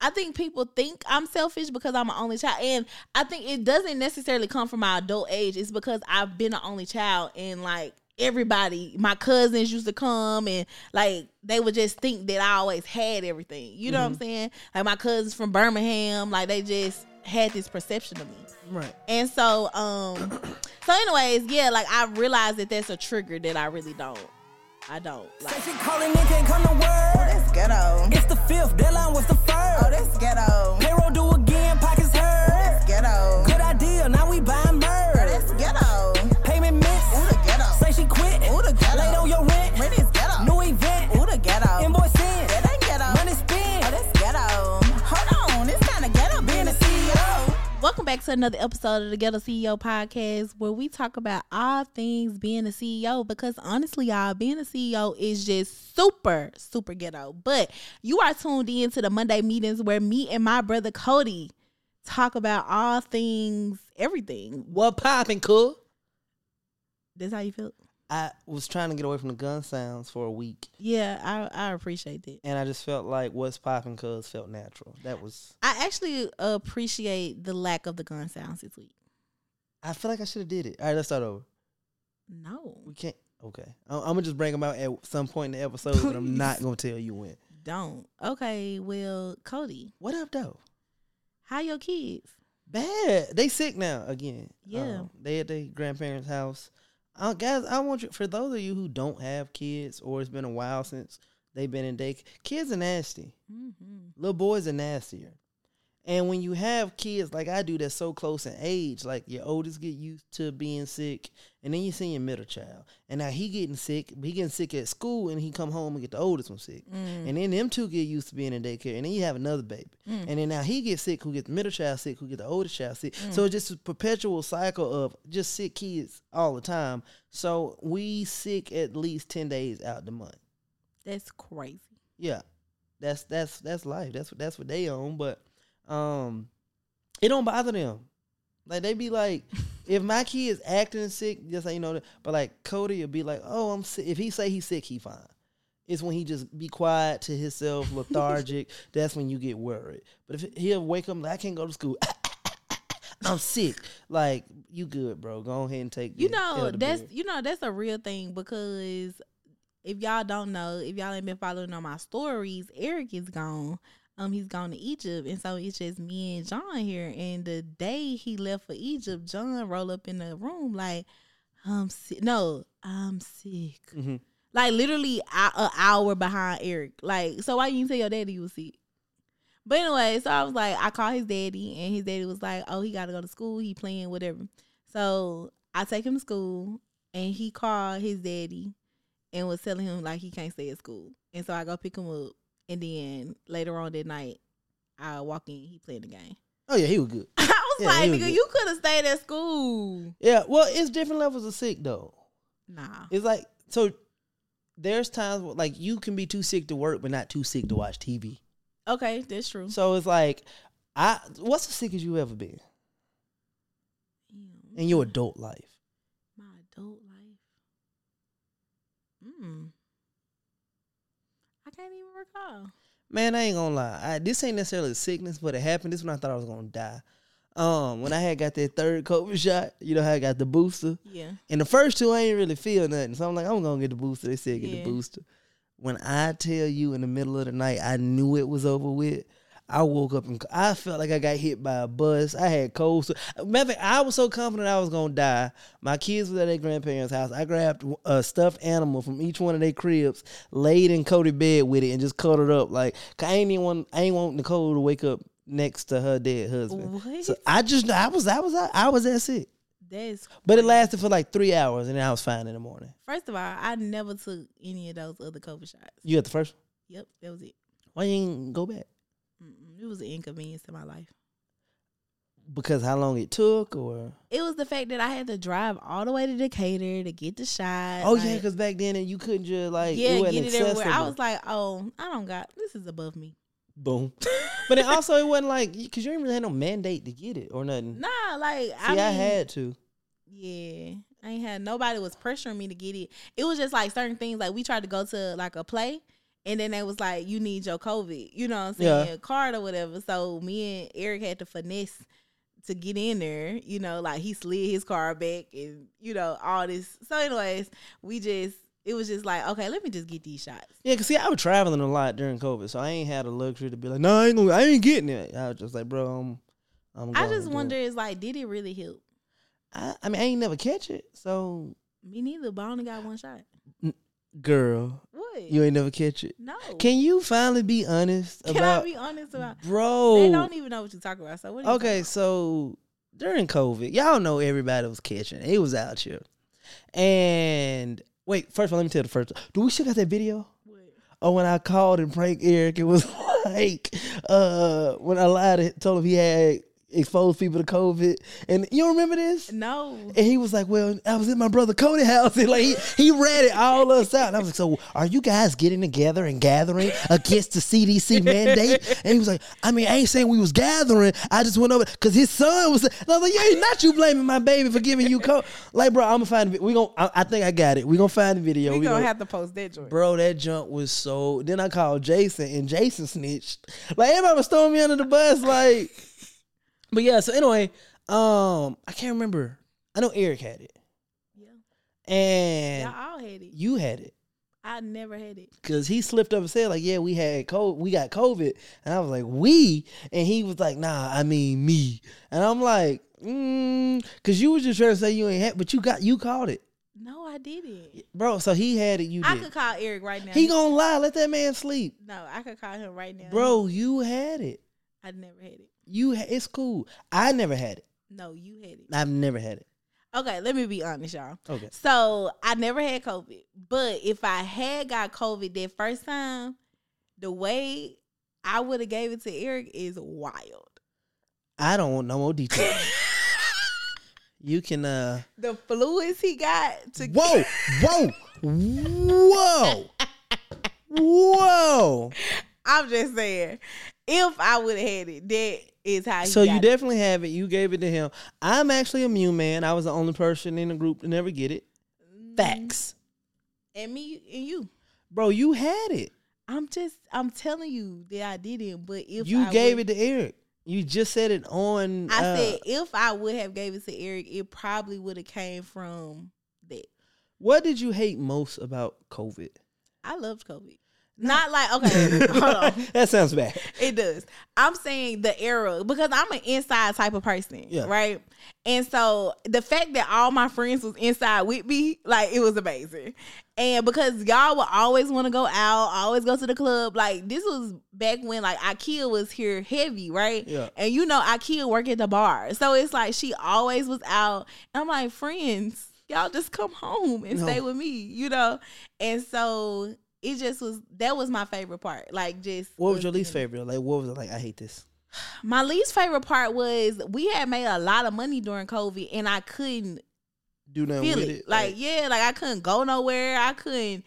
I think people think I'm selfish because I'm an only child, and I think it doesn't necessarily come from my adult age. It's because I've been an only child, and like everybody, my cousins used to come, and like they would just think that I always had everything. You know mm-hmm. what I'm mm-hmm. saying? Like my cousins from Birmingham, like they just had this perception of me. Right. And so, um, so anyways, yeah, like I realized that that's a trigger that I really don't. I don't. Like. Say she calling can't come to work. Oh, that's ghetto. It's the fifth deadline with the first. Oh, that's ghetto. Payroll do back to another episode of the Ghetto CEO podcast where we talk about all things being a CEO because honestly, y'all, being a CEO is just super, super ghetto. But you are tuned in to the Monday meetings where me and my brother Kody talk about all things, everything. What popping, cool? That's how you feel? I was trying to get away from the gun sounds for a week. Yeah, I I appreciate that. And I just felt like what's popping cuz felt natural. That was I actually appreciate the lack of the gun sounds this week. I feel like I should have did it. All right, let's start over. No. We can't. Okay. I'm, I'm gonna just bring them out at some point in the episode, but I'm not gonna tell you when. Don't. Okay, well, Kody. What up though? How your kids? Bad. They sick now again. Yeah. Um, they at their grandparents' house uh, guys, I want you for those of you who don't have kids or it's been a while since they've been in daycare. Kids are nasty. Mm-hmm. Little boys are nastier. And when you have kids like I do that's so close in age, like your oldest get used to being sick, and then you see your middle child. And now he getting sick, he getting sick at school and he come home and get the oldest one sick. Mm. And then them two get used to being in daycare. And then you have another baby. Mm. And then now he gets sick, who get the middle child sick, who get the oldest child sick. Mm. So it's just a perpetual cycle of just sick kids all the time. So we sick at least ten days out the month. That's crazy. Yeah. That's that's that's life. That's what that's what they own. But um, it don't bother them. Like they be like, if my kid is acting sick, just like you know, but like Kody will be like, oh, I'm sick. If he say he's sick, he fine. It's when he just be quiet to himself, lethargic. that's when you get worried. But if he'll wake up, like, I can't go to school. I'm sick. Like you good, bro. Go ahead and take. You know that's you know that's a real thing because if y'all don't know, if y'all ain't been following on my stories, Eric is gone um he's gone to Egypt. And so it's just me and John here. And the day he left for Egypt John rolled up in the room like I'm sick no I'm sick. Mm-hmm. like literally an hour behind Eric. Like so why you didn't tell your daddy you was sick? But anyway so I was like I called his daddy and his daddy was like oh he gotta go to school. He playing whatever. So I take him to school and he called his daddy and was telling him like he can't stay at school. And so I go pick him up and then later on that night, I walk in, he playing the game. Oh yeah, he was good. I was yeah, like, nigga, you could have stayed at school. Yeah, well, it's different levels of sick though. Nah, it's like so. There's times where, like you can be too sick to work, but not too sick to watch TV. Okay, that's true. So it's like, I what's the sickest you ever been in your adult life? My adult life. Hmm. I can't even recall. Man, I ain't gonna lie. I, this ain't necessarily a sickness, but it happened. This when I thought I was gonna die. Um, when I had got that third COVID shot, you know how I got the booster. Yeah. And the first two, I ain't really feel nothing. So I'm like, I'm gonna get the booster. They said get yeah. the booster. When I tell you in the middle of the night, I knew it was over with. I woke up and I felt like I got hit by a bus. I had cold. So, matter fact, I was so confident I was gonna die. My kids were at their grandparents' house. I grabbed a stuffed animal from each one of their cribs, laid in Kody bed with it, and just cuddled up. Like I ain't even want, I ain't want Nicole to wake up next to her dead husband. What? So I just, I was, I was, I was that sick. That's but it lasted for like three hours, and then I was fine in the morning. First of all, I never took any of those other COVID shots. You got the first? Yep, that was it. Why you ain't go back? It was an inconvenience to my life. Because how long it took, or it was the fact that I had to drive all the way to Decatur to get the shot. Oh like, yeah, because back then and you couldn't just like yeah it get it everywhere. I was like, oh, I don't got this is above me. Boom. but then also it wasn't like because you didn't really have no mandate to get it or nothing. Nah, like See, I, mean, I had to. Yeah, I ain't had nobody was pressuring me to get it. It was just like certain things. Like we tried to go to like a play, And then they was like, you need your COVID, you know what I'm saying, yeah. card or whatever. So me and Eric had to finesse to get in there, you know, like he slid his car back and, you know, all this. So, anyways, we just, it was just like, okay, let me just get these shots. Yeah, cause see, I was traveling a lot during COVID, so I ain't had a luxury to be like, no, I ain't, gonna, I ain't getting it. I was just like, bro, I'm, I'm I just wonder, is like, did it really help? I, I mean, I ain't never catch it, so me neither. But I only got one shot. Girl, what? You ain't never catch it. No. Can you finally be honest Can about? I be honest about? Bro, they don't even know what you're talking about. So what? okay, so during COVID, y'all know everybody was catching. It was out here, and wait. First of all, let me tell the first. Do we still got that video? What? Oh, when I called and pranked Eric, it was like uh when I lied, and told him he had exposed people to COVID. And you don't remember this? No. And he was like, Well, I was in my brother Kody house. And like he, he read it all us out. And I was like, So are you guys getting together and gathering against the CDC mandate? And he was like, I mean, I ain't saying we was gathering. I just went over because his son was and I was like, Yeah, not you blaming my baby for giving you COVID. Like, bro, I'm gonna find it. We gonna I, I, think I got it. We gonna find the video. We, we gonna, gonna, have to post that joint. Bro, that junk was so then I called Jason and Jason snitched. Like everybody was throwing me under the bus, like but yeah, so anyway, um, I can't remember. I know Eric had it. Yeah. And y'all all had it. You had it. I never had it. Cause he slipped up and said, like, yeah, we had COVID, we got COVID. And I was like, we? And he was like, nah, I mean me. And I'm like, mm, cause you was just trying to say you ain't had, but you got you called it. No, I didn't. Bro, so he had it, you I did. could call Eric right now. He gonna lie, let that man sleep. No, I could call him right now. Bro, you had it. I never had it. You, it's cool. I never had it. No, you had it. I've never had it. Okay, let me be honest, y'all. Okay. So I never had COVID, but if I had got COVID that first time, the way I would have gave it to Eric is wild. I don't want no more details. you can uh the fluids he got to Whoa, whoa, whoa. Whoa. I'm just saying, if I would have had it, that is how. so you it. definitely have it. You gave it to him. I'm actually a Mew man. I was the only person in the group to never get it. Facts. And me and you, bro. You had it. I'm just. I'm telling you that I didn't. But if you I gave would, it to Eric. You just said it on. I uh, said if I would have gave it to Eric, it probably would have came from that. What did you hate most about COVID? I loved COVID. Not like okay, hold on. that sounds bad. It does. I'm saying the era because I'm an inside type of person, yeah. right? And so the fact that all my friends was inside with me, like it was amazing. And because y'all would always want to go out, always go to the club. Like this was back when like Ikea was here heavy, right? Yeah. And you know Ikea work at the bar, so it's like she always was out. And I'm like, friends, y'all just come home and no. stay with me, you know. And so it just was that was my favorite part. Like just What was your least favorite? Like what was it like I hate this? My least favorite part was we had made a lot of money during COVID and I couldn't do nothing feel it. it. Like, like yeah, like I couldn't go nowhere. I couldn't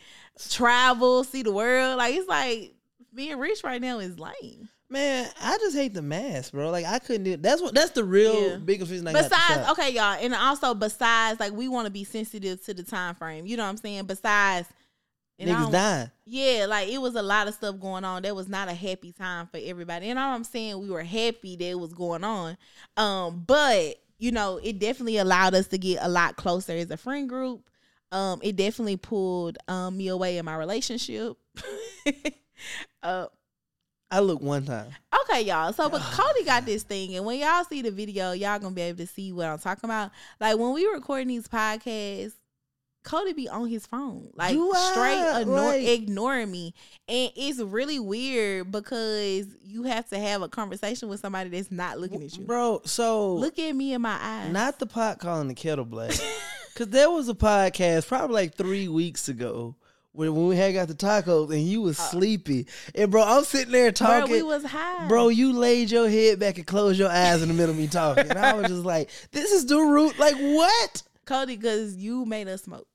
travel, see the world. Like it's like being rich right now is lame. Man, I just hate the mask, bro. Like I couldn't do. That's what. That's the real yeah. biggest reason. I besides, okay, y'all, and also besides, like we want to be sensitive to the time frame. You know what I'm saying? Besides, and Niggas dying. Yeah, like it was a lot of stuff going on. That was not a happy time for everybody. And all I'm saying, we were happy that it was going on. Um, but you know, it definitely allowed us to get a lot closer as a friend group. Um, it definitely pulled um me away in my relationship. uh I look one time. Okay, y'all. So, but Kody got this thing, and when y'all see the video, y'all gonna be able to see what I'm talking about. Like when we recording these podcasts, Kody be on his phone, like straight ignore, ignoring me, and it's really weird because you have to have a conversation with somebody that's not looking at you, bro. So look at me in my eyes. Not the pot calling the kettle black, because there was a podcast probably like three weeks ago when, when we had got the tacos and you was uh, sleepy. And bro, I'm sitting there talking. Bro, we was high. Bro, you laid your head back and closed your eyes in the middle of me talking. and I was just like, this is the root. Like, what? Kody, because you made us smoke.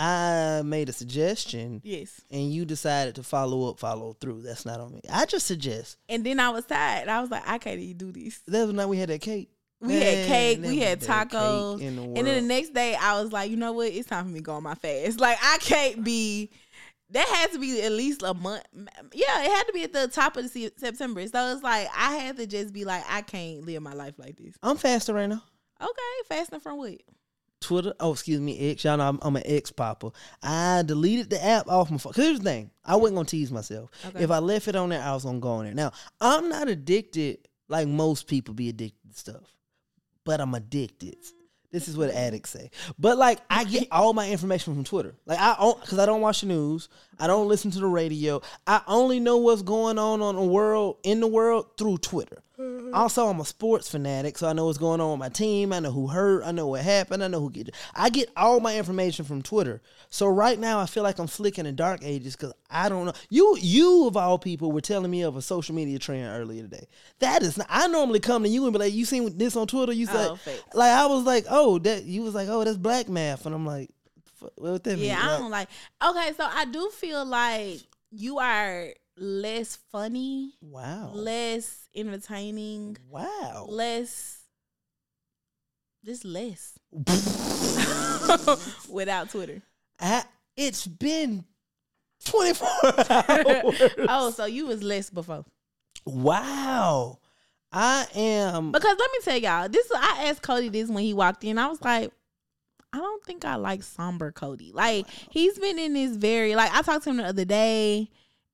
I made a suggestion. Yes. And you decided to follow up, follow through. That's not on me. I just suggest. And then I was tired. I was like, I can't even do this. That was night we had that cake. We Man, had cake, we had tacos. The and then the next day I was like, you know what? It's time for me to go on my fast. Like I can't be that had to be at least a month. Yeah, it had to be at the top of the September. So it's like I had to just be like, I can't live my life like this. I'm fasting right now. Okay, fasting from what? Twitter. Oh, excuse me, X. Y'all know I'm, I'm an X popper. I deleted the app off my phone. Cause here's the thing, I wasn't gonna tease myself. Okay. If I left it on there, I was gonna go on there. Now I'm not addicted like most people be addicted to stuff, but I'm addicted. This is what addicts say. But like, I get all my information from Twitter. Like I, don't because I don't watch the news. I don't listen to the radio. I only know what's going on on the world in the world through Twitter. Mm-hmm. Also, I'm a sports fanatic, so I know what's going on with my team. I know who hurt. I know what happened. I know who get. I get all my information from Twitter. So right now, I feel like I'm flicking in dark ages because I don't know. You, you of all people, were telling me of a social media trend earlier today. That is, not, I normally come to you and be like, "You seen this on Twitter?" You said, oh, like, I was like, "Oh, that." You was like, "Oh, that's black math," and I'm like, "What that Yeah, mean? Yeah I don't like. Okay, so I do feel like you are less funny. Wow. Less entertaining. Wow. Less just less. Without Twitter. I, it's been 24 hours. oh, so you was less before. Wow. I am because let me tell y'all, this I asked Kody this when he walked in. I was like, I don't think I like somber Kody. Like he's been in this very like I talked to him the other day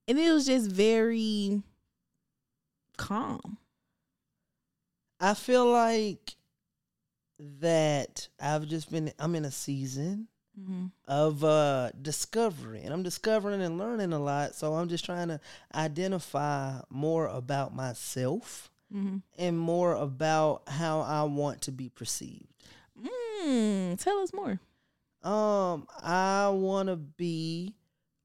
and it was just very calm. I feel like that I've just been I'm in a season mm-hmm. of uh discovery and I'm discovering and learning a lot so I'm just trying to identify more about myself mm-hmm. and more about how I want to be perceived. Mm, tell us more. Um I want to be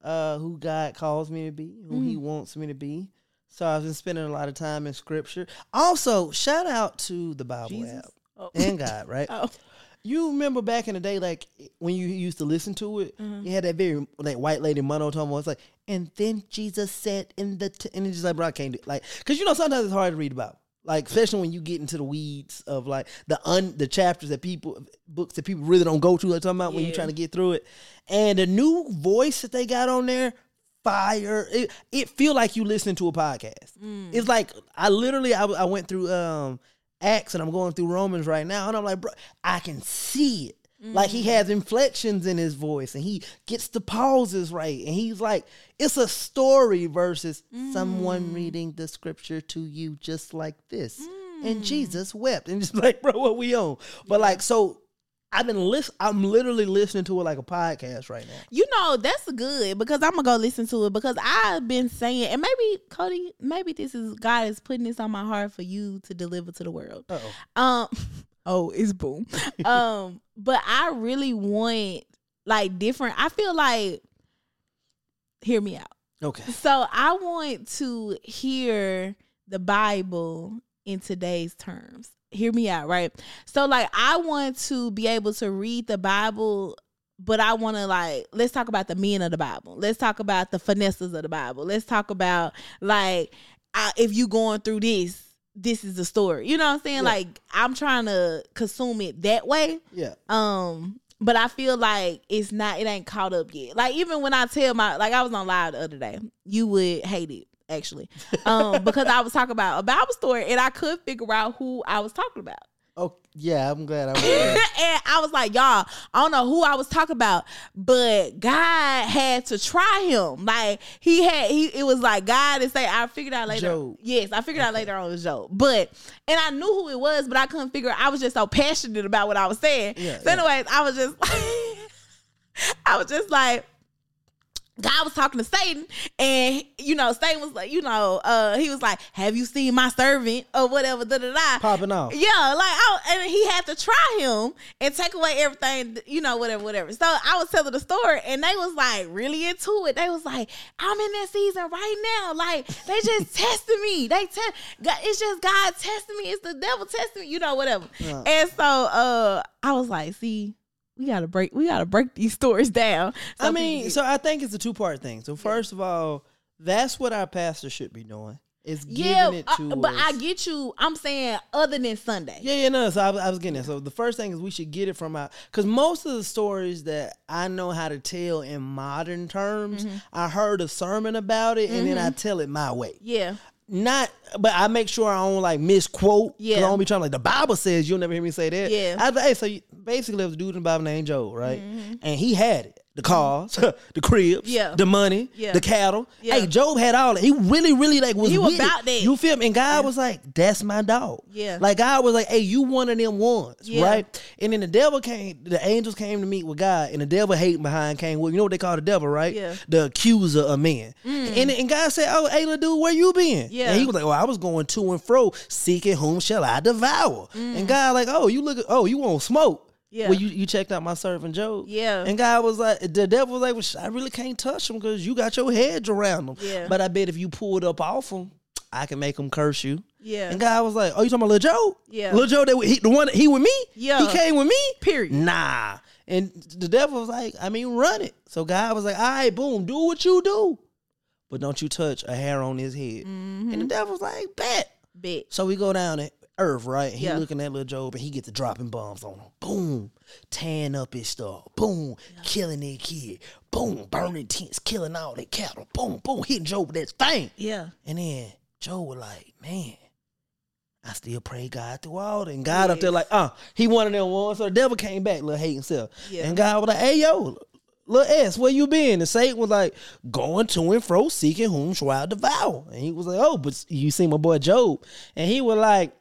uh, who God calls me to be, who mm-hmm. He wants me to be. So I've been spending a lot of time in Scripture. Also, shout out to the Bible Jesus? app oh. and God, right? oh. You remember back in the day, like when you used to listen to it, mm-hmm. you had that very like white lady monotone. It's like, and then Jesus said in the, t-, and it's just like, bro, I can't do like, cause you know sometimes it's hard to read about like especially when you get into the weeds of like the un the chapters that people books that people really don't go to like talking about yeah. when you're trying to get through it and the new voice that they got on there fire it, it feel like you listening to a podcast mm. it's like i literally I, I went through um acts and i'm going through romans right now and i'm like bro i can see it Mm. Like he has inflections in his voice and he gets the pauses right. And he's like, it's a story versus mm. someone reading the scripture to you just like this. Mm. And Jesus wept. And just like, bro, what we on? But yeah. like, so I've been listen. I'm literally listening to it like a podcast right now. You know that's good because I'm gonna go listen to it because I've been saying, and maybe Kody, maybe this is God is putting this on my heart for you to deliver to the world. Uh-oh. Um, oh, it's boom. um, but I really want like different. I feel like, hear me out. Okay. So I want to hear the Bible in today's terms. Hear me out, right? So like I want to be able to read the Bible but I want to like let's talk about the men of the Bible. Let's talk about the finesses of the Bible. Let's talk about like I, if you going through this, this is the story. You know what I'm saying? Yeah. Like I'm trying to consume it that way. Yeah. Um, but I feel like it's not it ain't caught up yet. Like even when I tell my like I was on live the other day, you would hate it actually. Um, because I was talking about a Bible story and I could figure out who I was talking about. Oh yeah, I'm glad I was. and I was like, y'all, I don't know who I was talking about, but God had to try him. Like he had, he it was like God is say, I figured out later. Job. Yes, I figured out later on the Job. But and I knew who it was, but I couldn't figure. I was just so passionate about what I was saying. Yeah, so, anyways, I was just, I was just like, God was talking to Satan, and you know, Satan was like, you know, uh, he was like, "Have you seen my servant or whatever?" Da da da. Popping off. Yeah, like, oh, and he had to try him and take away everything, you know, whatever, whatever. So I was telling the story, and they was like really into it. They was like, "I'm in that season right now. Like, they just testing me. They test. It's just God testing me. It's the devil testing me. You know, whatever." Yeah. And so, uh, I was like, "See." We gotta break we gotta break these stories down. I mean, so I think it's a two part thing. So first yeah. of all, that's what our pastor should be doing. It's yeah, it uh, but I get you. I'm saying other than Sunday. Yeah, yeah, no. So I, I was getting it. So the first thing is we should get it from our because most of the stories that I know how to tell in modern terms, mm-hmm. I heard a sermon about it, mm-hmm. and then I mm-hmm. tell it my way. Yeah not but I make sure I don't like misquote. Yeah. I don't be trying like the Bible says you'll never hear me say that. Yeah. I hey, so you, basically there was a dude in the Bible named Job, right? Mm-hmm. And he had it the cars, the cribs, yeah. the money, yeah. the cattle. Yeah. Hey, Job had all that. He really, really like was, he was about that. You feel me? And God yeah. was like, "That's my dog." Yeah. Like God was like, "Hey, you one of them ones, right?" And then the devil came. The angels came to meet with God, and the devil hating behind came. Well, you know what they call the devil, right? Yeah. The accuser of men. Mm. And and God said, "Oh, hey, little dude, where you been?" Yeah. And he was like, "Well, I was going to and fro, seeking whom shall I devour." Mm. And God like, "Oh, you look. Oh, you want smoke." Yeah. Well, you, you checked out my servant Job. Yeah. And God was like, the devil was like, well, I really can't touch him because you got your hedge around him. Yeah. But I bet if you pulled up off him, I can make him curse you. Yeah. And God was like, oh, you talking about Lil Joe? Yeah. Lil Joe, that he, the one he with me? Yeah. He came with me? Period. Nah. And the devil was like, I mean, run it. So God was like, all right, boom, do what you do. But don't you touch a hair on his head. Mm-hmm. And the devil was like, bet. Bet. So we go down it. Earth, right? He yeah. looking at little Job and he gets to dropping bombs on him. Boom. Tearing up his stuff. Boom. Yeah. Killing that kid. Boom. Burning tents, killing all that cattle. Boom, boom. Hitting Job with that thing. Yeah. And then Job was like, man, I still pray God through all that. And God yes. up there like, uh, he one of them ones. So the devil came back, little hate himself. Yeah. And God was like, hey, yo, Little S, where you been? And Satan was like, going to and fro, seeking whom shall I devour. And he was like, oh, but you see my boy Job. And he was like,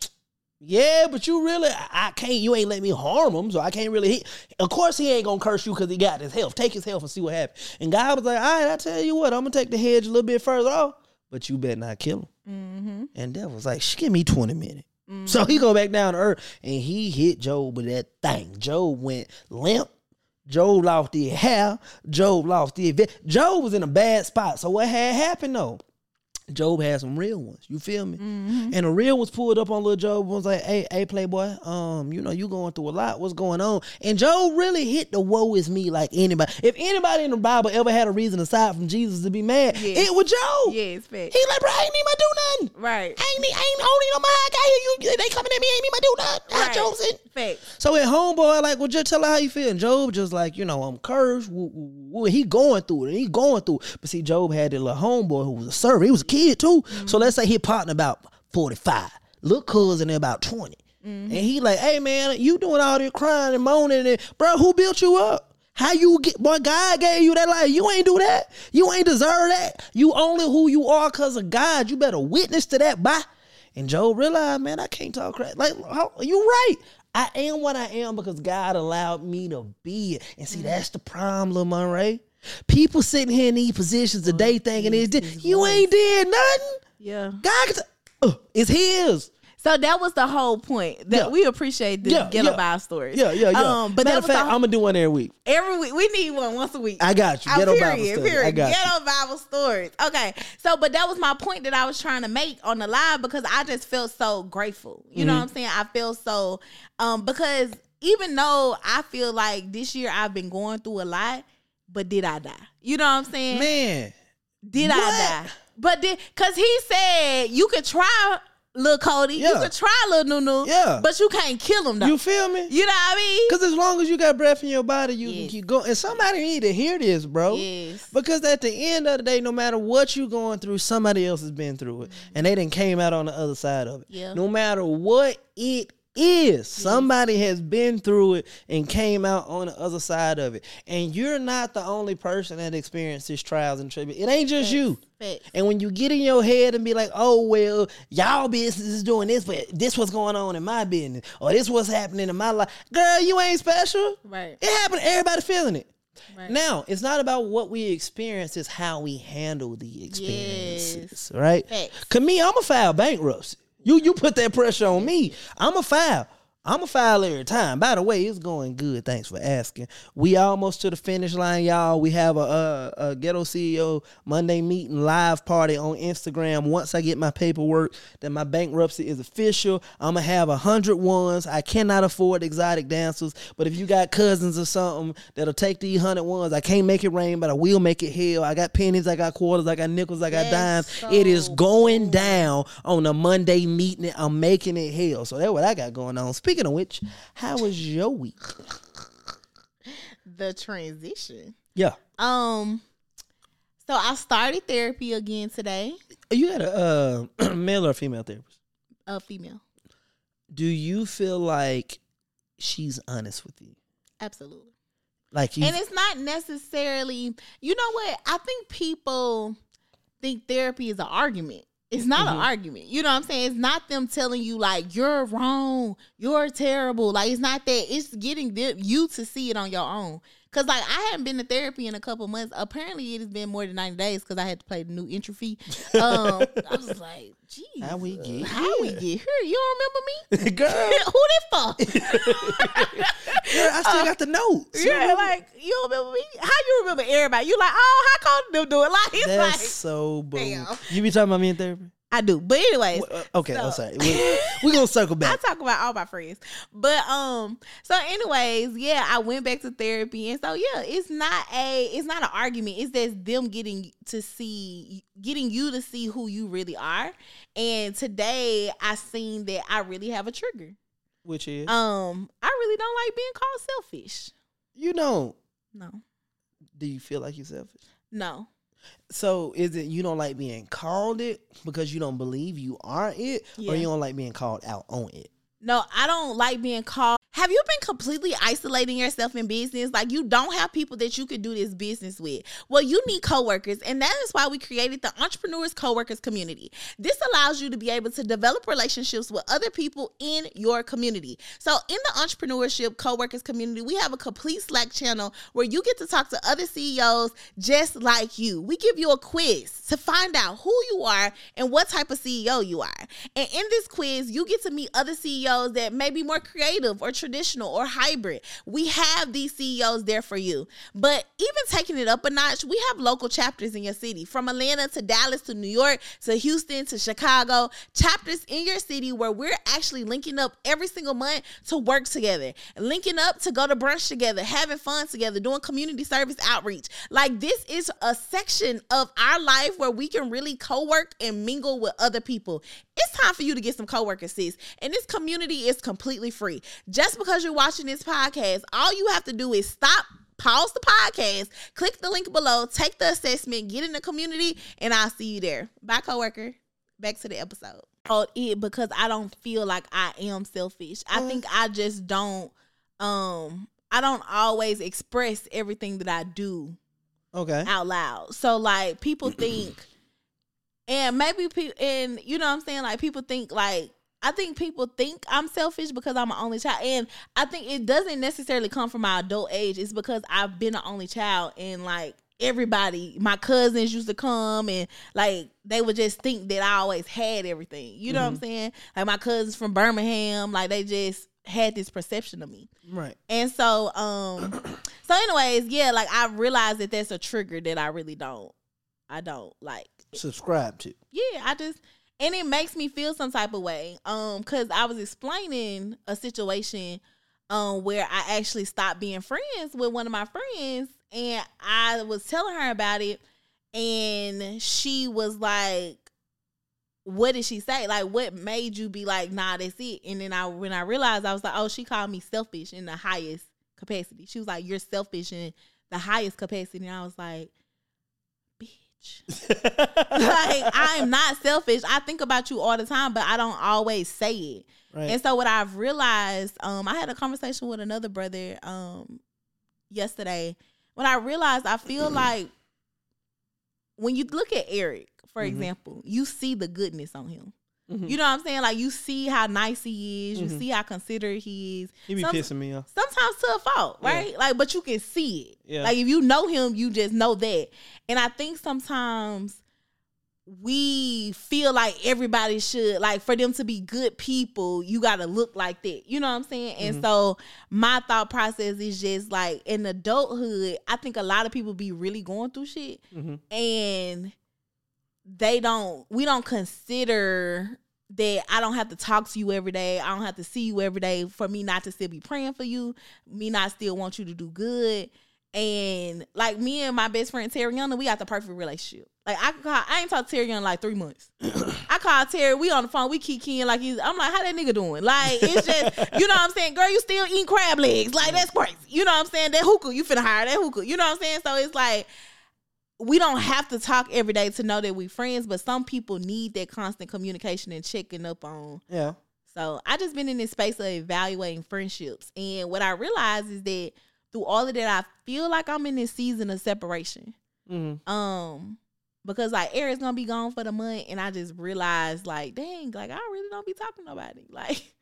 yeah, but you really, I can't, you ain't let me harm him, so I can't really hit. Of course, he ain't gonna curse you because he got his health. Take his health and see what happens. And God was like, all right, I tell you what, I'm gonna take the hedge a little bit further off, but you better not kill him. Mm-hmm. And devil was like, give me 20 minutes. Mm-hmm. So he go back down to earth and he hit Job with that thing. Job went limp. Job lost the hair. Job lost the event. Job was in a bad spot. So what had happened though? Job had some real ones. You feel me? Mm-hmm. And the real ones pulled up on little Job was like, "Hey, hey, Playboy, um, you know you going through a lot. What's going on?" And Job really hit the "woe is me" like anybody. If anybody in the Bible ever had a reason aside from Jesus to be mad, yes. it was Job. Yeah, Yes, fact. He like, bro, I ain't my do nothing. Right. I ain't I ain't holding no my got here. You, they coming at me. I ain't my do nothing. Right. I chosen. Fact. So at homeboy, like, well, just tell her how you feel. And Job just like, you know, I'm cursed. He going through it. And He going through. It. But see, Job had a little homeboy who was a servant. He was a kid too. Mm-hmm. So let's say he partner about 45. Look cousin about 20. Mm-hmm. And he like, hey man, you doing all this crying and moaning and bro, who built you up? How you get boy, God gave you that life. You ain't do that. You ain't deserve that. You only who you are because of God. You better witness to that, bye. And Joe realized, man, I can't talk crap. Like, you right. I am what I am because God allowed me to be it. And see, mm-hmm. that's the problem, Monrae. People sitting here in these positions today thinking it's you ain't did nothing. Yeah. God, uh, it's his. So that was the whole point that yeah. we appreciate the yeah, ghetto yeah. stories. Yeah, yeah, yeah. Um, but Matter of fact, I'm gonna do one every week. Every week, we need one once a week. I got you. Ghetto period, Bible stories. Period. I got ghetto you. Bible stories. Okay, so but that was my point that I was trying to make on the live because I just felt so grateful. You mm-hmm. know what I'm saying? I feel so um because even though I feel like this year I've been going through a lot, but did I die? You know what I'm saying? Man, did what? I die? But did because he said you could try little Kody. Yeah. You could try little Nunu. Yeah. But you can't kill him though. You feel me? You know what I mean? Because as long as you got breath in your body, you yes. can keep going. And somebody need to hear this, bro. Yes. Because at the end of the day, no matter what you're going through, somebody else has been through it. Mm-hmm. And they didn't came out on the other side of it. Yeah. No matter what it is. Somebody has been through it and came out on the other side of it. And you're not the only person that experiences trials and tribulations. It ain't just you. And when you get in your head and be like, oh, well, y'all business is doing this, but this what's going on in my business, or this what's happening in my life. Girl, you ain't special. Right. It happened. Everybody feeling it. Right. Now, it's not about what we experience, it's how we handle the experiences, yes. right? Cause me, I'm a file bankruptcy. You you put that pressure on me. I'm a file. I'm a file every time. By the way, it's going good. Thanks for asking. We almost to the finish line, y'all. We have a, a, a, ghetto CEO Monday meeting live party on Instagram. Once I get my paperwork that my bankruptcy is official, I'm gonna have a hundred ones. I cannot afford exotic dancers, but if you got cousins or something that'll take these hundred ones, I can't make it rain, but I will make it hell. I got pennies, I got quarters, I got nickels, I got dimes. So it is going down on a Monday meeting. I'm making it hell. So that's what I got going on. Speaking Speaking of which, how was your week? The transition. Yeah. Um. So I started therapy again today. You had a uh, male or female therapist? A female. Do you feel like she's honest with you? Absolutely. Like, and it's not necessarily. You know what? I think people think therapy is an argument. It's not mm-hmm. an argument. You know what I'm saying? It's not them telling you like you're wrong, you're terrible. Like it's not that. It's getting them, you to see it on your own. Cause like I haven't been to therapy in a couple months. Apparently, it has been more than ninety days because I had to play the new entry fee. Um, I was like, "Geez, how we get how here? we get here? You don't remember me, girl? Who that for? girl, I still uh, got the notes. Yeah, like you don't remember me? How you remember everybody? You like, oh, how come them do it? Like it's That's like so boom. You be talking about me in therapy? I do. But anyways. Uh, okay, so, I'm sorry. We're, we gonna circle back. I talk about all my friends. But um, so anyways, yeah, I went back to therapy. And so yeah, it's not a it's not an argument. It's just them getting to see getting you to see who you really are. And today I seen that I really have a trigger. Which is um, I really don't like being called selfish. You don't? No. Do you feel like you're selfish? No. So is it you don't like being called it because you don't believe you are it, yeah. or you don't like being called out on it? No, I don't like being called have you been completely isolating yourself in business? Like you don't have people that you could do this business with. Well, you need coworkers, and that is why we created the Entrepreneurs Coworkers community. This allows you to be able to develop relationships with other people in your community. So, in the Entrepreneurship Coworkers community, we have a complete Slack channel where you get to talk to other CEOs just like you. We give you a quiz to find out who you are and what type of CEO you are. And in this quiz, you get to meet other CEOs that may be more creative or traditional or hybrid. We have these CEOs there for you. But even taking it up a notch, we have local chapters in your city from Atlanta to Dallas to New York to Houston to Chicago, chapters in your city where we're actually linking up every single month to work together, linking up to go to brunch together, having fun together, doing community service outreach. Like this is a section of our life where we can really co work and mingle with other people. It's time for you to get some coworkers, sis. And this community is completely free. Just because you're watching this podcast, all you have to do is stop pause the podcast, click the link below, take the assessment, get in the community, and I'll see you there. Bye, coworker. Back to the episode. Oh, it because I don't feel like I am selfish. I think I just don't um I don't always express everything that I do okay out loud. So like people think and maybe people and you know what I'm saying like people think like I think people think I'm selfish because I'm an only child. And I think it doesn't necessarily come from my adult age. It's because I've been an only child and like everybody, my cousins used to come and like they would just think that I always had everything. You know mm-hmm. what I'm mm-hmm. saying? Like my cousins from Birmingham, like they just had this perception of me. Right. And so um so anyways, yeah, like I realized that that's a trigger that I really don't I don't like subscribe to. Yeah, I just and it makes me feel some type of way. Um, because I was explaining a situation um where I actually stopped being friends with one of my friends and I was telling her about it and she was like what did she say? Like what made you be like, nah, that's it? And then I when I realized I was like, oh, she called me selfish in the highest capacity. She was like, You're selfish in the highest capacity. And I was like, like I'm not selfish. I think about you all the time, but I don't always say it. Right. And so what I've realized, um, I had a conversation with another brother um yesterday. When I realized I feel like when you look at Eric, for mm-hmm. example, you see the goodness on him. Mm-hmm. You know what I'm saying? Like you see how nice he is, you mm-hmm. see how considerate he is. He be Some, pissing me off. Sometimes to a fault, right? Yeah. Like, but you can see it. Yeah. Like if you know him, you just know that. And I think sometimes we feel like everybody should like for them to be good people you got to look like that you know what i'm saying and mm-hmm. so my thought process is just like in adulthood i think a lot of people be really going through shit mm-hmm. and they don't we don't consider that I don't have to talk to you every day. I don't have to see you every day for me not to still be praying for you, me not still want you to do good. And like me and my best friend Terry Young, we got the perfect relationship. Like I call, I ain't talked to Terry Young like three months. I call Terry, we on the phone, we keep keying like he's. I'm like, how that nigga doing? Like it's just, you know what I'm saying, girl, you still eating crab legs? Like that's crazy. You know what I'm saying? That hookah, you finna hire that hookah. You know what I'm saying? So it's like we don't have to talk every day to know that we're friends, but some people need that constant communication and checking up on. Yeah. So I just been in this space of evaluating friendships, and what I realize is that through all of that, I feel like I'm in this season of separation. Mm-hmm. Um, because like Eric's gonna be gone for the month, and I just realized like, dang, like I really don't be talking to nobody. Like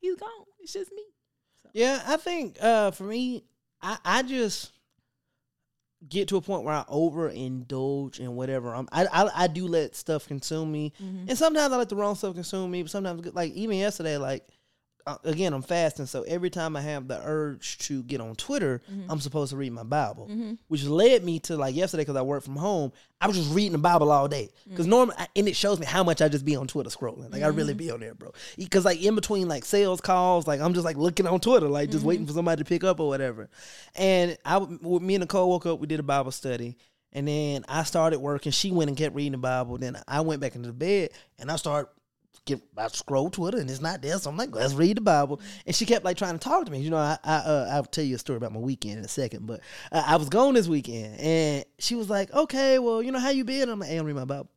he's gone. It's just me. So. Yeah, I think uh for me, I I just get to a point where I overindulge in whatever I'm. I I, I do let stuff consume me, mm-hmm. and sometimes I let the wrong stuff consume me. But sometimes, like even yesterday, like uh, again, I'm fasting, so every time I have the urge to get on Twitter, mm-hmm. I'm supposed to read my Bible, mm-hmm. which led me to like yesterday because I work from home. I was just reading the Bible all day because mm-hmm. normally, and it shows me how much I just be on Twitter scrolling. Like I really mm-hmm. be on there, bro. Because like in between like sales calls, like I'm just like looking on Twitter, like just waiting mm-hmm. for somebody to pick up or whatever. And I, with me and Nicole woke up, we did a Bible study. And then I started working. She went and kept reading the Bible. Then I went back into the bed and I started get I scroll Twitter and it's not there. So I'm like, let's read the Bible. And she kept like trying to talk to me. You know, I, I uh, I'll tell you a story about my weekend in a second. But uh, I was gone this weekend, and she was like, okay, well, you know how you been? I'm like, hey, I'm reading my Bible.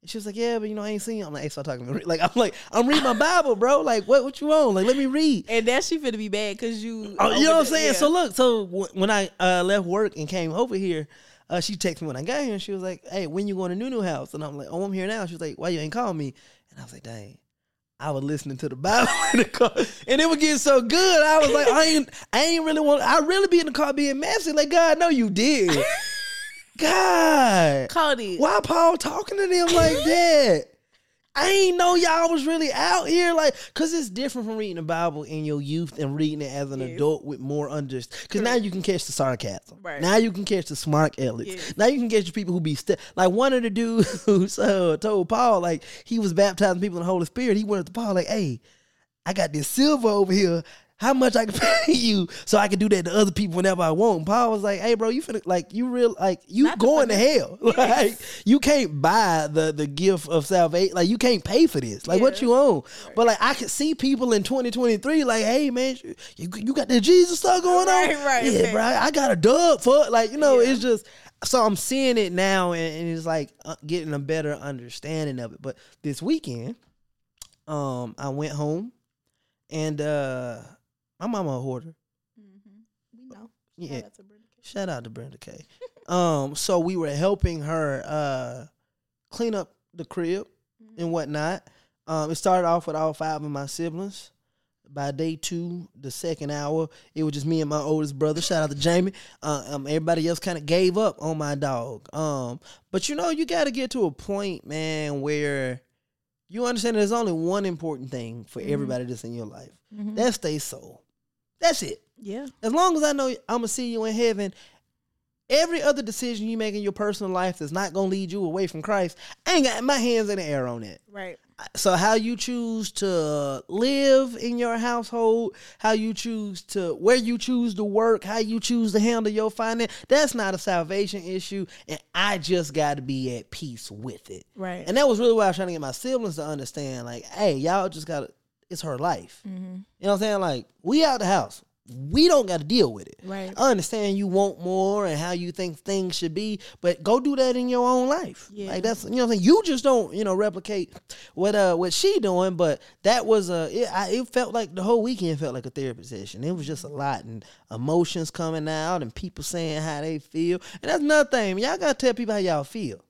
And she was like, yeah, but you know, I ain't seen you. I'm like, hey, start talking to me. Like, I'm like, I'm reading my Bible, bro. Like, what what you on? Like, let me read. And that she finna be bad because you. Oh, you know what I'm saying? Yeah. So look, so w- when I uh, left work and came over here. Uh, she texted me when I got here and she was like, Hey, when you going to New New House? And I'm like, Oh, I'm here now. She was like, Why you ain't calling me? And I was like, Dang, I was listening to the Bible in the car, and it was getting so good. I was like, I ain't, I ain't really want. I really be in the car being messy. Like God, no, you did. God, Kody, why Paul talking to them like that? I ain't know y'all was really out here like cuz it's different from reading the Bible in your youth and reading it as an adult with more understanding. Cuz now you can catch the sarcasm. Right. Now you can catch the smart Alex. Now you can catch the people who be st- like one of the dudes who uh, told Paul like he was baptizing people in the Holy Spirit. He went up to Paul like, "Hey, I got this silver over here how much I can pay you so I can do that to other people whenever I want. Paul was like, hey, bro, you finna, like, you real, like, you Not going to hell. Yes. like, you can't buy the, the gift of salvation. Like, you can't pay for this. Like, yeah. what you own? Right. But, like, I can see people in 2023, like, hey, man, you, you got the Jesus stuff going right, on? Right, Yeah, bro, I got a dub for it. Like, you know, yeah. it's just, so I'm seeing it now and, and it's like uh, getting a better understanding of it. But this weekend, um, I went home and, uh, my mama a hoarder. Mm-hmm. We know. Yeah. Shout out to Brenda K. Shout out to Brenda K. um, so we were helping her uh clean up the crib mm-hmm. and whatnot. Um, it started off with all five of my siblings. By day two, the second hour, it was just me and my oldest brother. Shout out to Jamie. Uh, um, everybody else kind of gave up on my dog. Um, but you know, you got to get to a point, man, where you understand there's only one important thing for mm-hmm. everybody that's in your life. Mm-hmm. That's their soul. That's it. Yeah. As long as I know I'm gonna see you in heaven, every other decision you make in your personal life that's not gonna lead you away from Christ, I ain't got my hands in the air on it. Right. So how you choose to live in your household, how you choose to where you choose to work, how you choose to handle your finance, that's not a salvation issue. And I just gotta be at peace with it. Right. And that was really what I was trying to get my siblings to understand. Like, hey, y'all just gotta it's her life. Mm-hmm. You know what I'm saying? Like we out the house. We don't got to deal with it. Right. I understand you want more and how you think things should be, but go do that in your own life. Yeah. Like that's you know what I'm saying. You just don't you know replicate what uh what she doing, but that was a it, I, it felt like the whole weekend felt like a therapy session. It was just a lot and emotions coming out and people saying how they feel, and that's another thing. Y'all gotta tell people how y'all feel.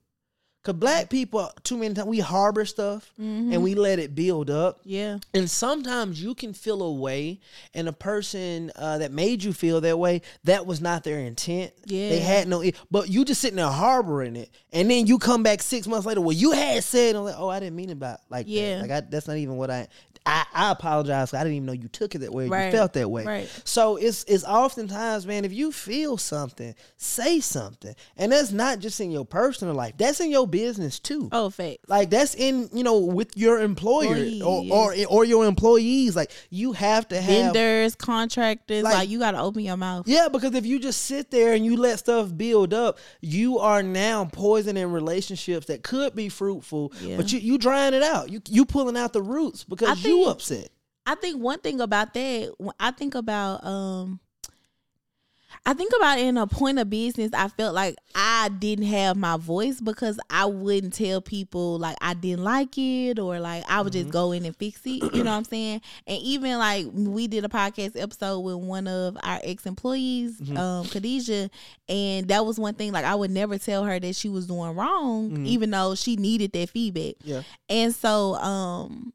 Cause black people, too many times we harbor stuff mm-hmm. and we let it build up. Yeah. And sometimes you can feel a way, and a person uh, that made you feel that way, that was not their intent. Yeah. They had no, but you just sitting there harboring it, and then you come back six months later. Well, you had said, like, oh, I didn't mean it about like yeah. that. Like I, that's not even what I. I, I apologize. I didn't even know you took it that way. Right. You felt that way. Right. So it's it's oftentimes, man, if you feel something, say something, and that's not just in your personal life. That's in your business too. Oh, fact. Like that's in you know with your employer or, or or your employees. Like you have to have vendors, contractors. Like, like you got to open your mouth. Yeah, because if you just sit there and you let stuff build up, you are now poisoning relationships that could be fruitful. Yeah. But you you drying it out. You you pulling out the roots because you upset. I think one thing about that, I think about um I think about in a point of business, I felt like I didn't have my voice because I wouldn't tell people like I didn't like it or like I would mm-hmm. just go in and fix it. You know what I'm saying? And even like we did a podcast episode with one of our ex employees, mm-hmm. um, Khadijah, and that was one thing like I would never tell her that she was doing wrong, mm-hmm. even though she needed that feedback. Yeah. And so um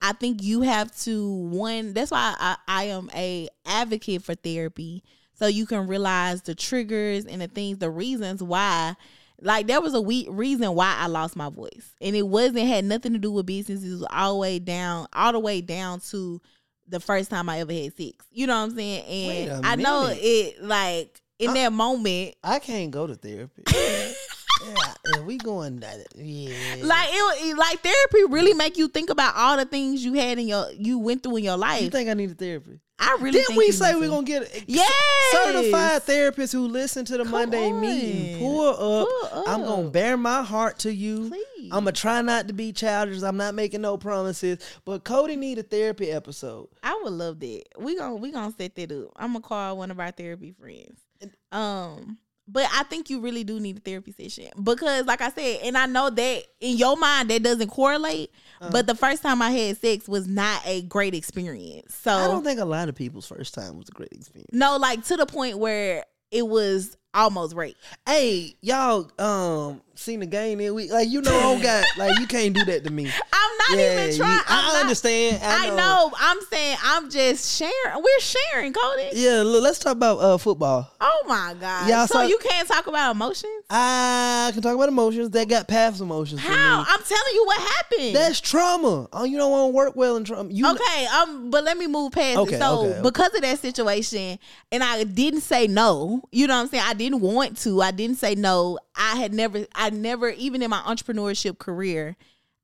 I think you have to one. That's why I, I am a advocate for therapy, so you can realize the triggers and the things, the reasons why. Like there was a we- reason why I lost my voice, and it wasn't had nothing to do with business. It was all the way down, all the way down to the first time I ever had sex. You know what I'm saying? And I know it like in I, that moment. I can't go to therapy. yeah, we going that yeah. Like it, like therapy really make you think about all the things you had in your you went through in your life. You think I need a therapy? I really didn't we say we're gonna get a yes. certified therapists who listen to the Come Monday on. meeting. Pull up. Pull up. I'm gonna bare my heart to you. Please. I'm gonna try not to be childish. I'm not making no promises. But Kody need a therapy episode. I would love that. We gonna we gonna set that up. I'm gonna call one of our therapy friends. Um but I think you really do need a therapy session because, like I said, and I know that in your mind that doesn't correlate. Uh, but the first time I had sex was not a great experience. So I don't think a lot of people's first time was a great experience. No, like to the point where it was almost rape. Hey, y'all, um, seen the game that week. Like you know, I don't got like you can't do that to me. I'm not yeah, even trying. I not, understand. I know. I know. I'm saying I'm just sharing. We're sharing, Kody. Yeah, look, let's talk about uh football. Oh my god. Yeah, so you can't talk about emotions. I can talk about emotions that got past emotions. How? I'm telling you what happened. That's trauma. Oh, you don't want to work well in trauma. You okay? Um, but let me move past okay, it. So okay, okay. because of that situation, and I didn't say no. You know what I'm saying? I didn't want to. I didn't say no. I had never. I never even in my entrepreneurship career,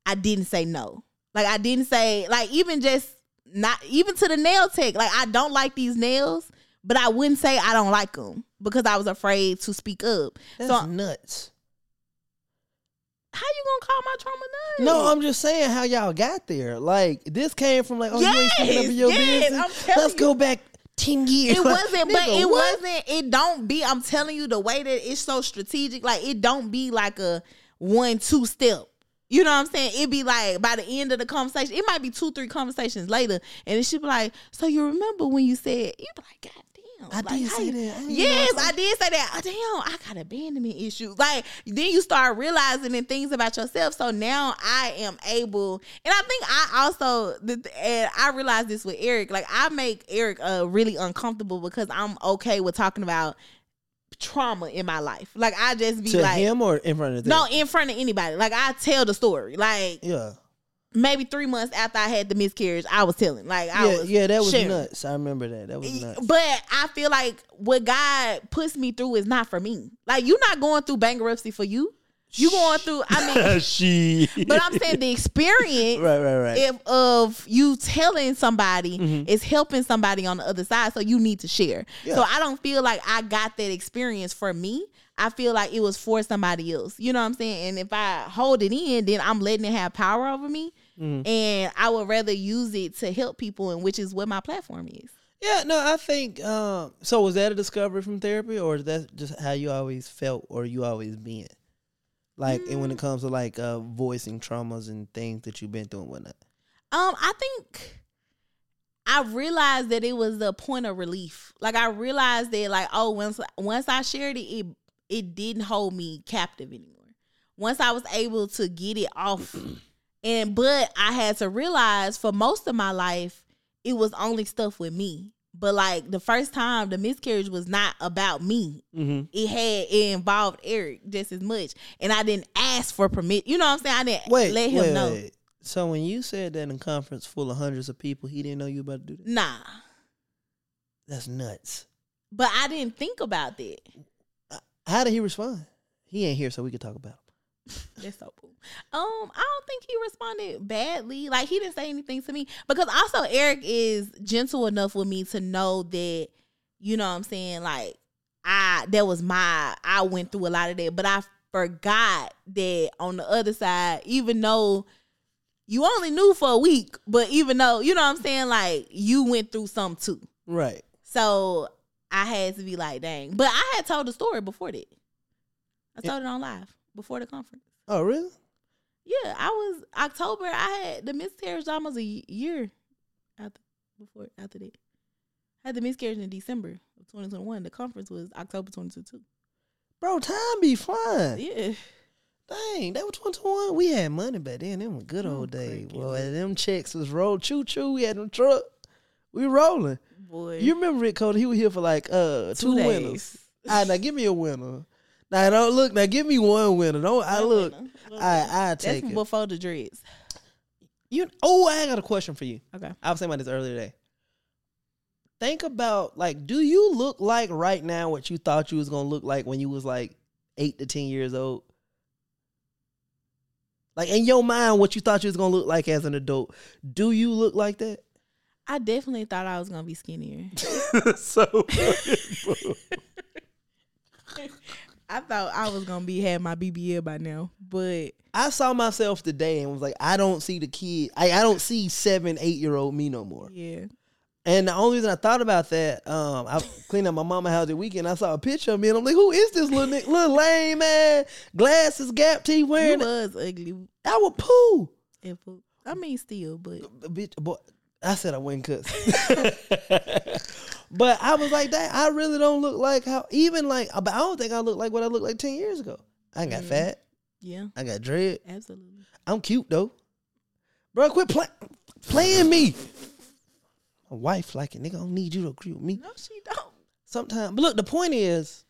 I didn't say no. Like I didn't say like even just not even to the nail tech. Like I don't like these nails, but I wouldn't say I don't like them because I was afraid to speak up. That's so, nuts. How you gonna call my trauma nuts? No, I'm just saying how y'all got there. Like this came from like, oh, yes, you ain't speaking up in your yes, business. Let's you. go back 10 years. It wasn't, but it what? wasn't, it don't be, I'm telling you, the way that it's so strategic, like it don't be like a one, two step. You know what I'm saying? It'd be like by the end of the conversation, it might be two, three conversations later, and it should be like, so you remember when you said, you'd be like, God I like, did say that. I yes, I did say that. Oh, damn, I got abandonment issues. Like then you start realizing and things about yourself. So now I am able, and I think I also, and I realized this with Eric. Like I make Eric uh, really uncomfortable because I'm okay with talking about trauma in my life. Like I just be to like him or in front of them? no in front of anybody. Like I tell the story. Like yeah maybe three months after I had the miscarriage, I was telling. Like I yeah, was yeah, that was sharing. nuts. I remember that. That was nuts. But I feel like what God puts me through is not for me. Like you're not going through bankruptcy for you. You going through? I mean, she. But I'm saying the experience, right, right, right, if, of you telling somebody mm-hmm. is helping somebody on the other side. So you need to share. Yeah. So I don't feel like I got that experience for me. I feel like it was for somebody else. You know what I'm saying? And if I hold it in, then I'm letting it have power over me. Mm-hmm. And I would rather use it to help people, and which is what my platform is. Yeah, no, I think um, so. Was that a discovery from therapy, or is that just how you always felt, or you always been? Like, mm. and when it mm. comes to like uh, voicing traumas and things that you've been through and whatnot. Um, I think I realized that it was a point of relief. Like I realized that, like, oh, once once I shared it, it it didn't hold me captive anymore. once I was able to get it off, and but I had to realize for most of my life, it was only stuff with me. But like the first time, the miscarriage was not about me. Mm-hmm. It had it involved Eric just as much, and I didn't ask for permit. You know what I'm saying? I didn't wait, let him wait, know. Wait. So when you said that in a conference full of hundreds of people, he didn't know you about to do that. Nah, that's nuts. But I didn't think about that. How did he respond? He ain't here, so we could talk about him. That's so cool. Um, I don't think he responded badly. Like he didn't say anything to me because also Eric is gentle enough with me to know that you know what I'm saying. Like I that was my I went through a lot of that, but I forgot that on the other side, even though you only knew for a week, but even though you know what I'm saying, like you went through some too. Right. So I had to be like, dang. But I had told the story before that. I told it, it on live before the conference. Oh, really? Yeah, I was October. I had the miscarriage almost a year after before after that. I had the miscarriage in December of 2021. The conference was October 2022. Bro, time be flying. Yeah. Dang, that was 2021. We had money back then. Them were good old days. Well, them checks was rolled. Choo choo. We had them truck. We rolling. Boy. You remember Rick Kody? He was here for like uh two, two winners. All right, now give me a winner. Now don't look. Now give me one winner. Don't I look? I I take That's it before the dreads. You oh, I got a question for you. Okay, I was saying about this earlier today. Think about like, do you look like right now what you thought you was gonna look like when you was like eight to ten years old? Like in your mind, what you thought you was gonna look like as an adult, do you look like that? I definitely thought I was gonna be skinnier. so I thought I was gonna be had my BBL by now, but I saw myself today and was like, I don't see the kid. I, I don't see seven, eight year old me no more. Yeah. And the only reason I thought about that, um, I cleaned up my mama house the weekend. I saw a picture of me, and I'm like, "Who is this little little lame man? Glasses, gap teeth wearing." You was ugly. I was poo. I mean, still, but bitch, boy, I said I wouldn't cuss. But I was like that. I really don't look like how even like. But I don't think I look like what I looked like ten years ago. I got mm. fat. Yeah. I got dread. Absolutely. I'm cute though. Bro, quit play, playing me. My wife like it. Nigga don't need you to agree with me. No, she don't. Sometimes, but look, the point is,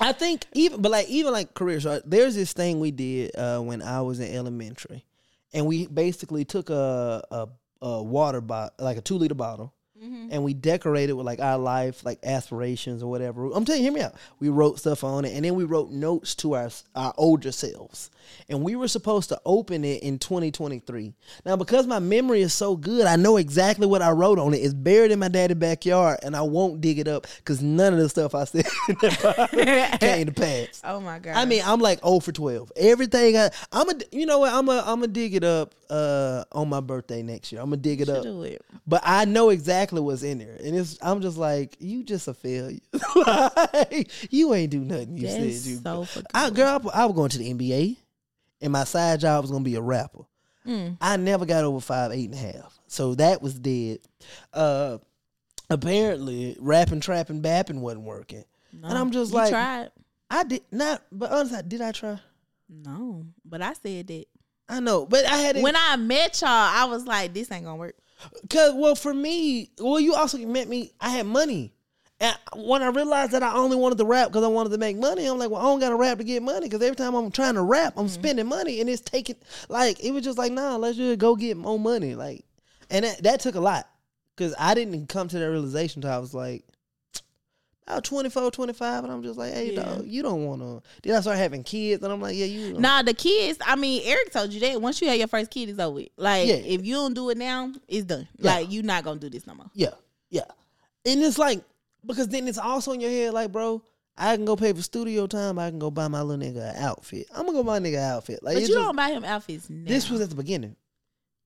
I think even, but like even like careers. There's this thing we did uh, when I was in elementary, and we basically took a a, a water bottle, like a two liter bottle, Mm-hmm. And we decorated with like our life, like aspirations or whatever. I'm telling you, hear me out. We wrote stuff on it, and then we wrote notes to our our older selves. And we were supposed to open it in 2023. Now, because my memory is so good, I know exactly what I wrote on it. It's buried in my daddy's backyard, and I won't dig it up because none of the stuff I said came to pass. Oh my god! I mean, I'm like 0 for 12. Everything I, I'm a, you know what? I'm a, I'm gonna dig it up uh, on my birthday next year. I'm gonna dig it up. It. But I know exactly what's in there, and it's I'm just like you just a failure. like, you ain't do nothing. You That's said you. So I, girl, I, I was going to the NBA, and my side job was gonna be a rapper. Mm. I never got over five eight and a half, so that was dead. Uh, apparently, rapping, trapping, bapping wasn't working, no, and I'm just like, tried. I did not, but honestly, did I try? No, but I said that. I know, but I had when I met y'all, I was like, this ain't gonna work. Cause well, for me, well, you also met me. I had money, and when I realized that I only wanted to rap because I wanted to make money, I'm like, well, I don't got to rap to get money. Because every time I'm trying to rap, I'm mm-hmm. spending money, and it's taking like it was just like, nah, let's just go get more money. Like, and that, that took a lot because I didn't come to that realization until I was like, about 24, 25, and I'm just like, hey, yeah. dog, you don't want to. Then I start having kids, and I'm like, yeah, you. Nah, the kids. I mean, Eric told you that once you have your first kid, it's over. Like, yeah. if you don't do it now, it's done. Yeah. Like, you're not gonna do this no more. Yeah, yeah. And it's like because then it's also in your head, like, bro, I can go pay for studio time. I can go buy my little nigga an outfit. I'm gonna go buy a nigga an outfit. Like, but you just, don't buy him outfits now. This was at the beginning.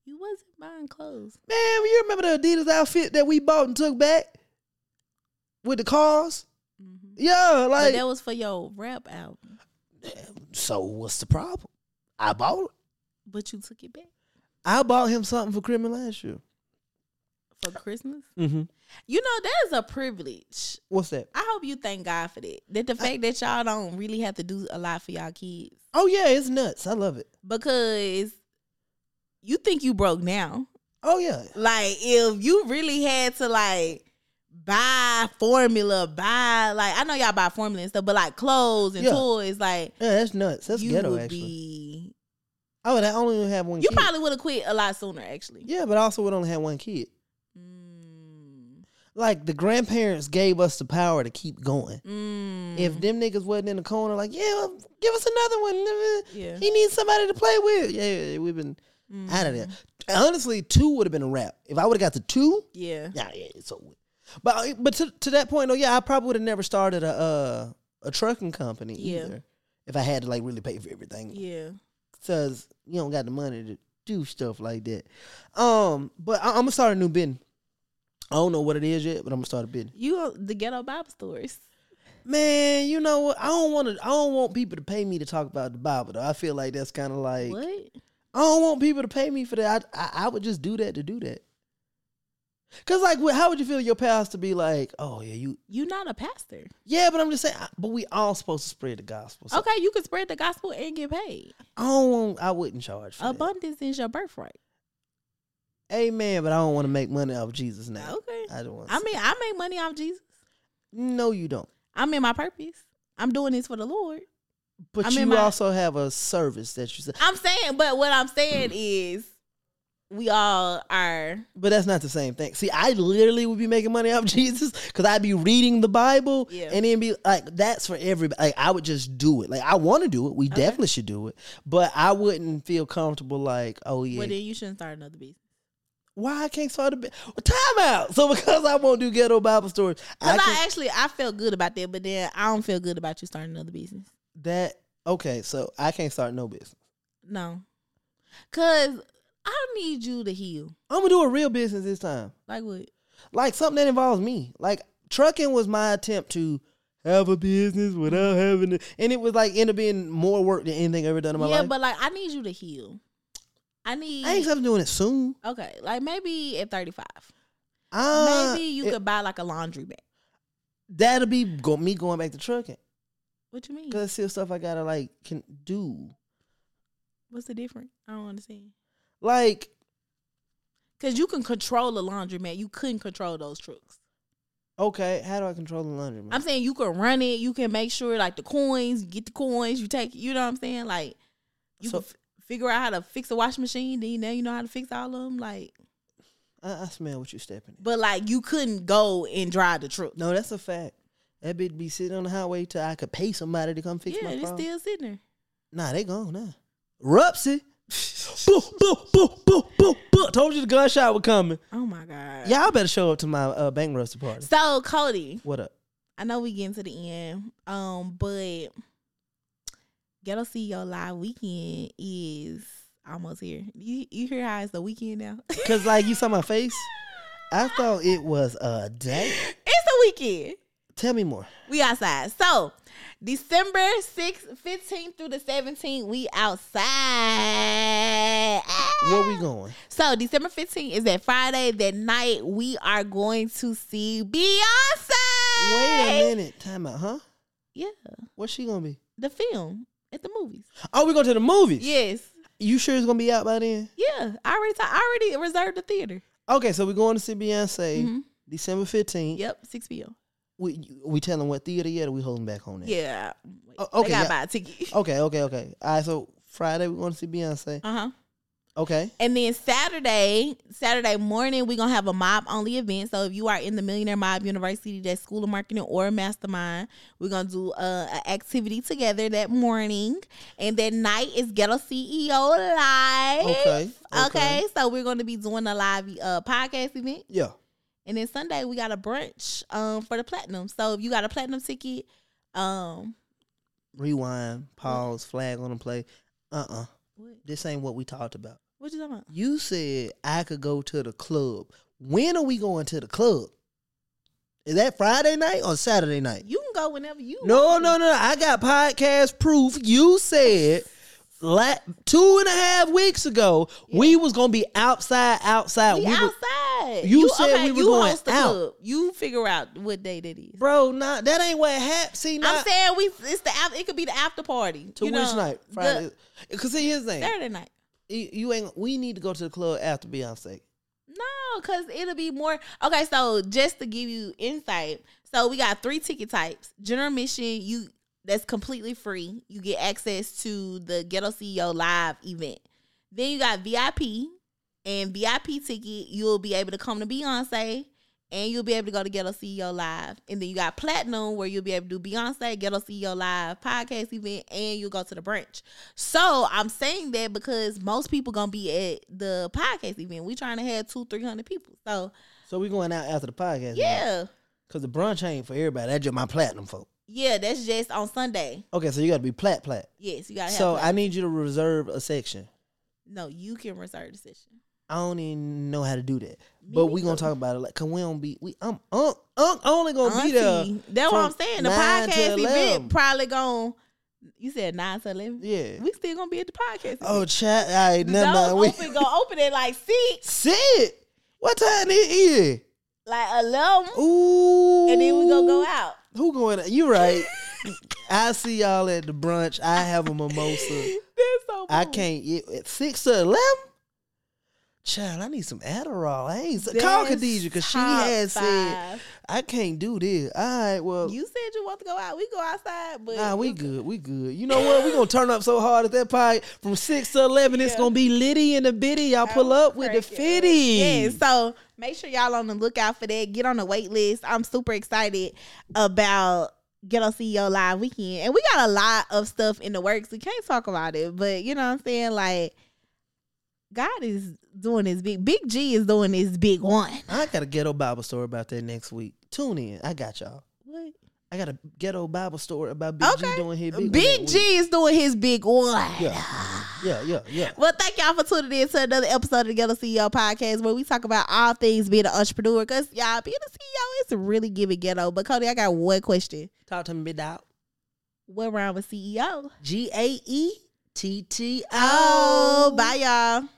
You wasn't buying clothes, man. You remember the Adidas outfit that we bought and took back with the cars? Mm-hmm. Yeah, like but that was for your rap album. So what's the problem? I bought it, but you took it back. I bought him something for Christmas last year. for Christmas. Mm-hmm. You know that is a privilege. What's that? I hope you thank God for that. That the fact I, that y'all don't really have to do a lot for y'all kids. Oh yeah, it's nuts. I love it because you think you broke now. Oh yeah. Like if you really had to like buy formula, buy like I know y'all buy formula and stuff, but like clothes and yeah. toys, like yeah, that's nuts. That's ghetto actually. Be, oh, I only have one. You kid. probably would have quit a lot sooner, actually. Yeah, but I also would only have one kid. Mm. Like the grandparents gave us the power to keep going. Mm. If them niggas wasn't in the corner, like yeah, well, give us another one. Yeah. He needs somebody to play with. Yeah, we've been mm. out of there. Honestly, two would have been a wrap. If I would have got the two, yeah, yeah, yeah, it's over. But but to, to that point, though, yeah, I probably would have never started a uh, a trucking company yeah. either if I had to like really pay for everything. Yeah, because you don't got the money to do stuff like that. Um, but I, am gonna start a new business. I don't know what it is yet, but I'm gonna start a business. You the ghetto Bible stories. Man, you know what? I don't want to. I don't want people to pay me to talk about the Bible. Though I feel like that's kind of like what. I don't want people to pay me for that. I, I, I would just do that to do that. Cause like, how would you feel your pastor be like? Oh yeah, you you not a pastor. Yeah, but I'm just saying. But we all supposed to spread the gospel. So. Okay, you can spread the gospel and get paid. I don't. I wouldn't charge. Abundance that. is your birthright. Amen. But I don't want to make money off Jesus now. Okay. I don't want. I mean, I make money off Jesus. No, you don't. I'm in my purpose. I'm doing this for the Lord. But I'm you my, also have a service that you. I'm saying, but what I'm saying is we all are. But that's not the same thing. See, I literally would be making money off Jesus because I'd be reading the Bible yeah. and then be like, that's for everybody. Like, I would just do it. Like, I want to do it. We okay. definitely should do it. But I wouldn't feel comfortable like, oh, yeah. Well, then you shouldn't start another business. Why I can't start a? Well, time out. So because I won't do ghetto Bible stories. Because I, I actually, I felt good about that, but then I don't feel good about you starting another business. That, okay, so I can't start no business. No. Cause I need you to heal. I'm gonna do a real business this time. Like what? Like something that involves me. Like trucking was my attempt to have a business without having to, and it was like end up being more work than anything I've ever done in my yeah, life. Yeah, but like I need you to heal. I need. I ain't something doing it soon. Okay, like maybe at 35. Uh, maybe you it, could buy like a laundry bag. That'll be go, me going back to trucking. What you mean? Because it's still stuff I gotta like can do. What's the difference? I don't understand. Like, cause you can control the laundromat. You couldn't control those trucks. Okay, how do I control the laundromat? I'm saying you can run it. You can make sure like the coins, you get the coins, you take. You know what I'm saying? Like, you so, can f- figure out how to fix a washing machine. Then you now you know how to fix all of them. Like, I, I smell what you're stepping. In. But like, you couldn't go and drive the truck. No, that's a fact. That bitch be sitting on the highway till I could pay somebody to come fix yeah, my car. Yeah, it's still sitting there. Nah, they gone now. Rupsy boo, boo, boo, boo, boo, boo. Told you the gunshot was coming. Oh my god. Y'all better show up to my uh, bankruptcy party. So Kody, what up? I know we getting to the end, um, but Ghetto CEO Live Weekend is almost here. You you hear how it's the weekend now? Cause like you saw my face, I thought it was a day. It's the weekend. Tell me more. We outside. So December 6th, 15th through the 17th, we outside. Where we going? So December 15th is that Friday. That night we are going to see Beyonce. Wait a minute. Time out, huh? Yeah. What's she gonna be? The film at the movies. Oh, we going to the movies? Yes. You sure it's gonna be out by then? Yeah. I already t- I already reserved the theater. Okay, so we're going to see Beyonce mm-hmm. December 15th. Yep, 6 p.m. We we tell them what theater yet, or we holding back on that? Yeah. Oh, okay. They gotta yeah. buy a ticket. Okay. Okay. Okay. All right. So Friday we're going to see Beyonce. Uh huh. Okay. And then Saturday, Saturday morning, we're gonna have a mob only event. So if you are in the Millionaire Mob University, that School of Marketing or Mastermind, we're gonna do uh, an activity together that morning. And that night is Ghetto CEO Live. Okay. Okay. okay. So we're gonna be doing a live uh, podcast event. Yeah. And then Sunday we got a brunch um for the platinum. So if you got a platinum ticket, um rewind, pause, what? flag on the play. Uh uh-uh. uh This ain't what we talked about. What you talking about? You said I could go to the club. When are we going to the club? Is that Friday night or Saturday night? You can go whenever you want. No, no, no. I got podcast proof. You said la- two and a half weeks ago, yeah. we was gonna be outside, outside. We, we outside. Were, you, you, said okay, we were you going out. Club. You figure out what day that is, bro. Nah, that ain't what happened. See, I'm saying we. It's the it could be the after party. To which know, night? Friday. Because see, here's the thing. Saturday night. You, you ain't. We need to go to the club after Beyonce. No, because it'll be more. Okay, so just to give you insight, so we got three ticket types. General admission, you that's completely free. You get access to the Ghetto CEO live event. Then you got VIP and VIP ticket. You'll be able to come to Beyonce and you'll be able to go to Ghetto CEO Live. And then you got Platinum, where you'll be able to do Beyonce, Ghetto CEO Live podcast event, and you'll go to the brunch. So I'm saying that because most people gonna be at the podcast event. We trying to have two, three hundred people. So So we going out after the podcast. Yeah. Event. Cause the brunch ain't for everybody. That's just my platinum folk. Yeah, that's just on Sunday. Okay, so you got to be plat plat. Yes, you got to. So plat. I need you to reserve a section. No, you can reserve the section. I don't even know how to do that. Me but we gonna talk about it like cause we don't be we I'm only gonna Auntie. be there. That's what I'm saying. The podcast event probably gonna you said nine to eleven. Yeah, we still gonna be at the podcast. Oh, chat. All right, never mind. We open, gonna open it like six. Six. What time it is? Like eleven. Ooh. And then we gonna go out. Who going? You right. I see y'all at the brunch. I have a mimosa. That's so. Cool. I can't. At six to eleven. Child, I need some Adderall. I ain't That's call Khadijah because she had said I can't do this. All right, well, you said you want to go out. We go outside, but nah, we good. We good. You know what? We gonna turn up so hard at that party from six to eleven. Yeah. It's gonna be Liddy and the bitty. Y'all pull up with the fitty. Yeah. So make sure y'all on the lookout for that. Get on the wait list. I'm super excited about Ghetto CEO Live weekend, and we got a lot of stuff in the works. We can't talk about it, but you know what I'm saying, like God is doing his big. Big G is doing his big one. I got a ghetto Bible story about that next week. Tune in. I got y'all. What? I got a ghetto Bible story about Big okay. G doing his big. Big G is doing his big one. Yeah, yeah, yeah, yeah. Well, thank y'all for tuning in to another episode of the Ghetto CEO podcast where we talk about all things being an entrepreneur. Because y'all being a CEO is really giving ghetto. But Kody, I got one question. Talk to me, big dog. What round with CEO? G A E T T O. Oh, bye, y'all.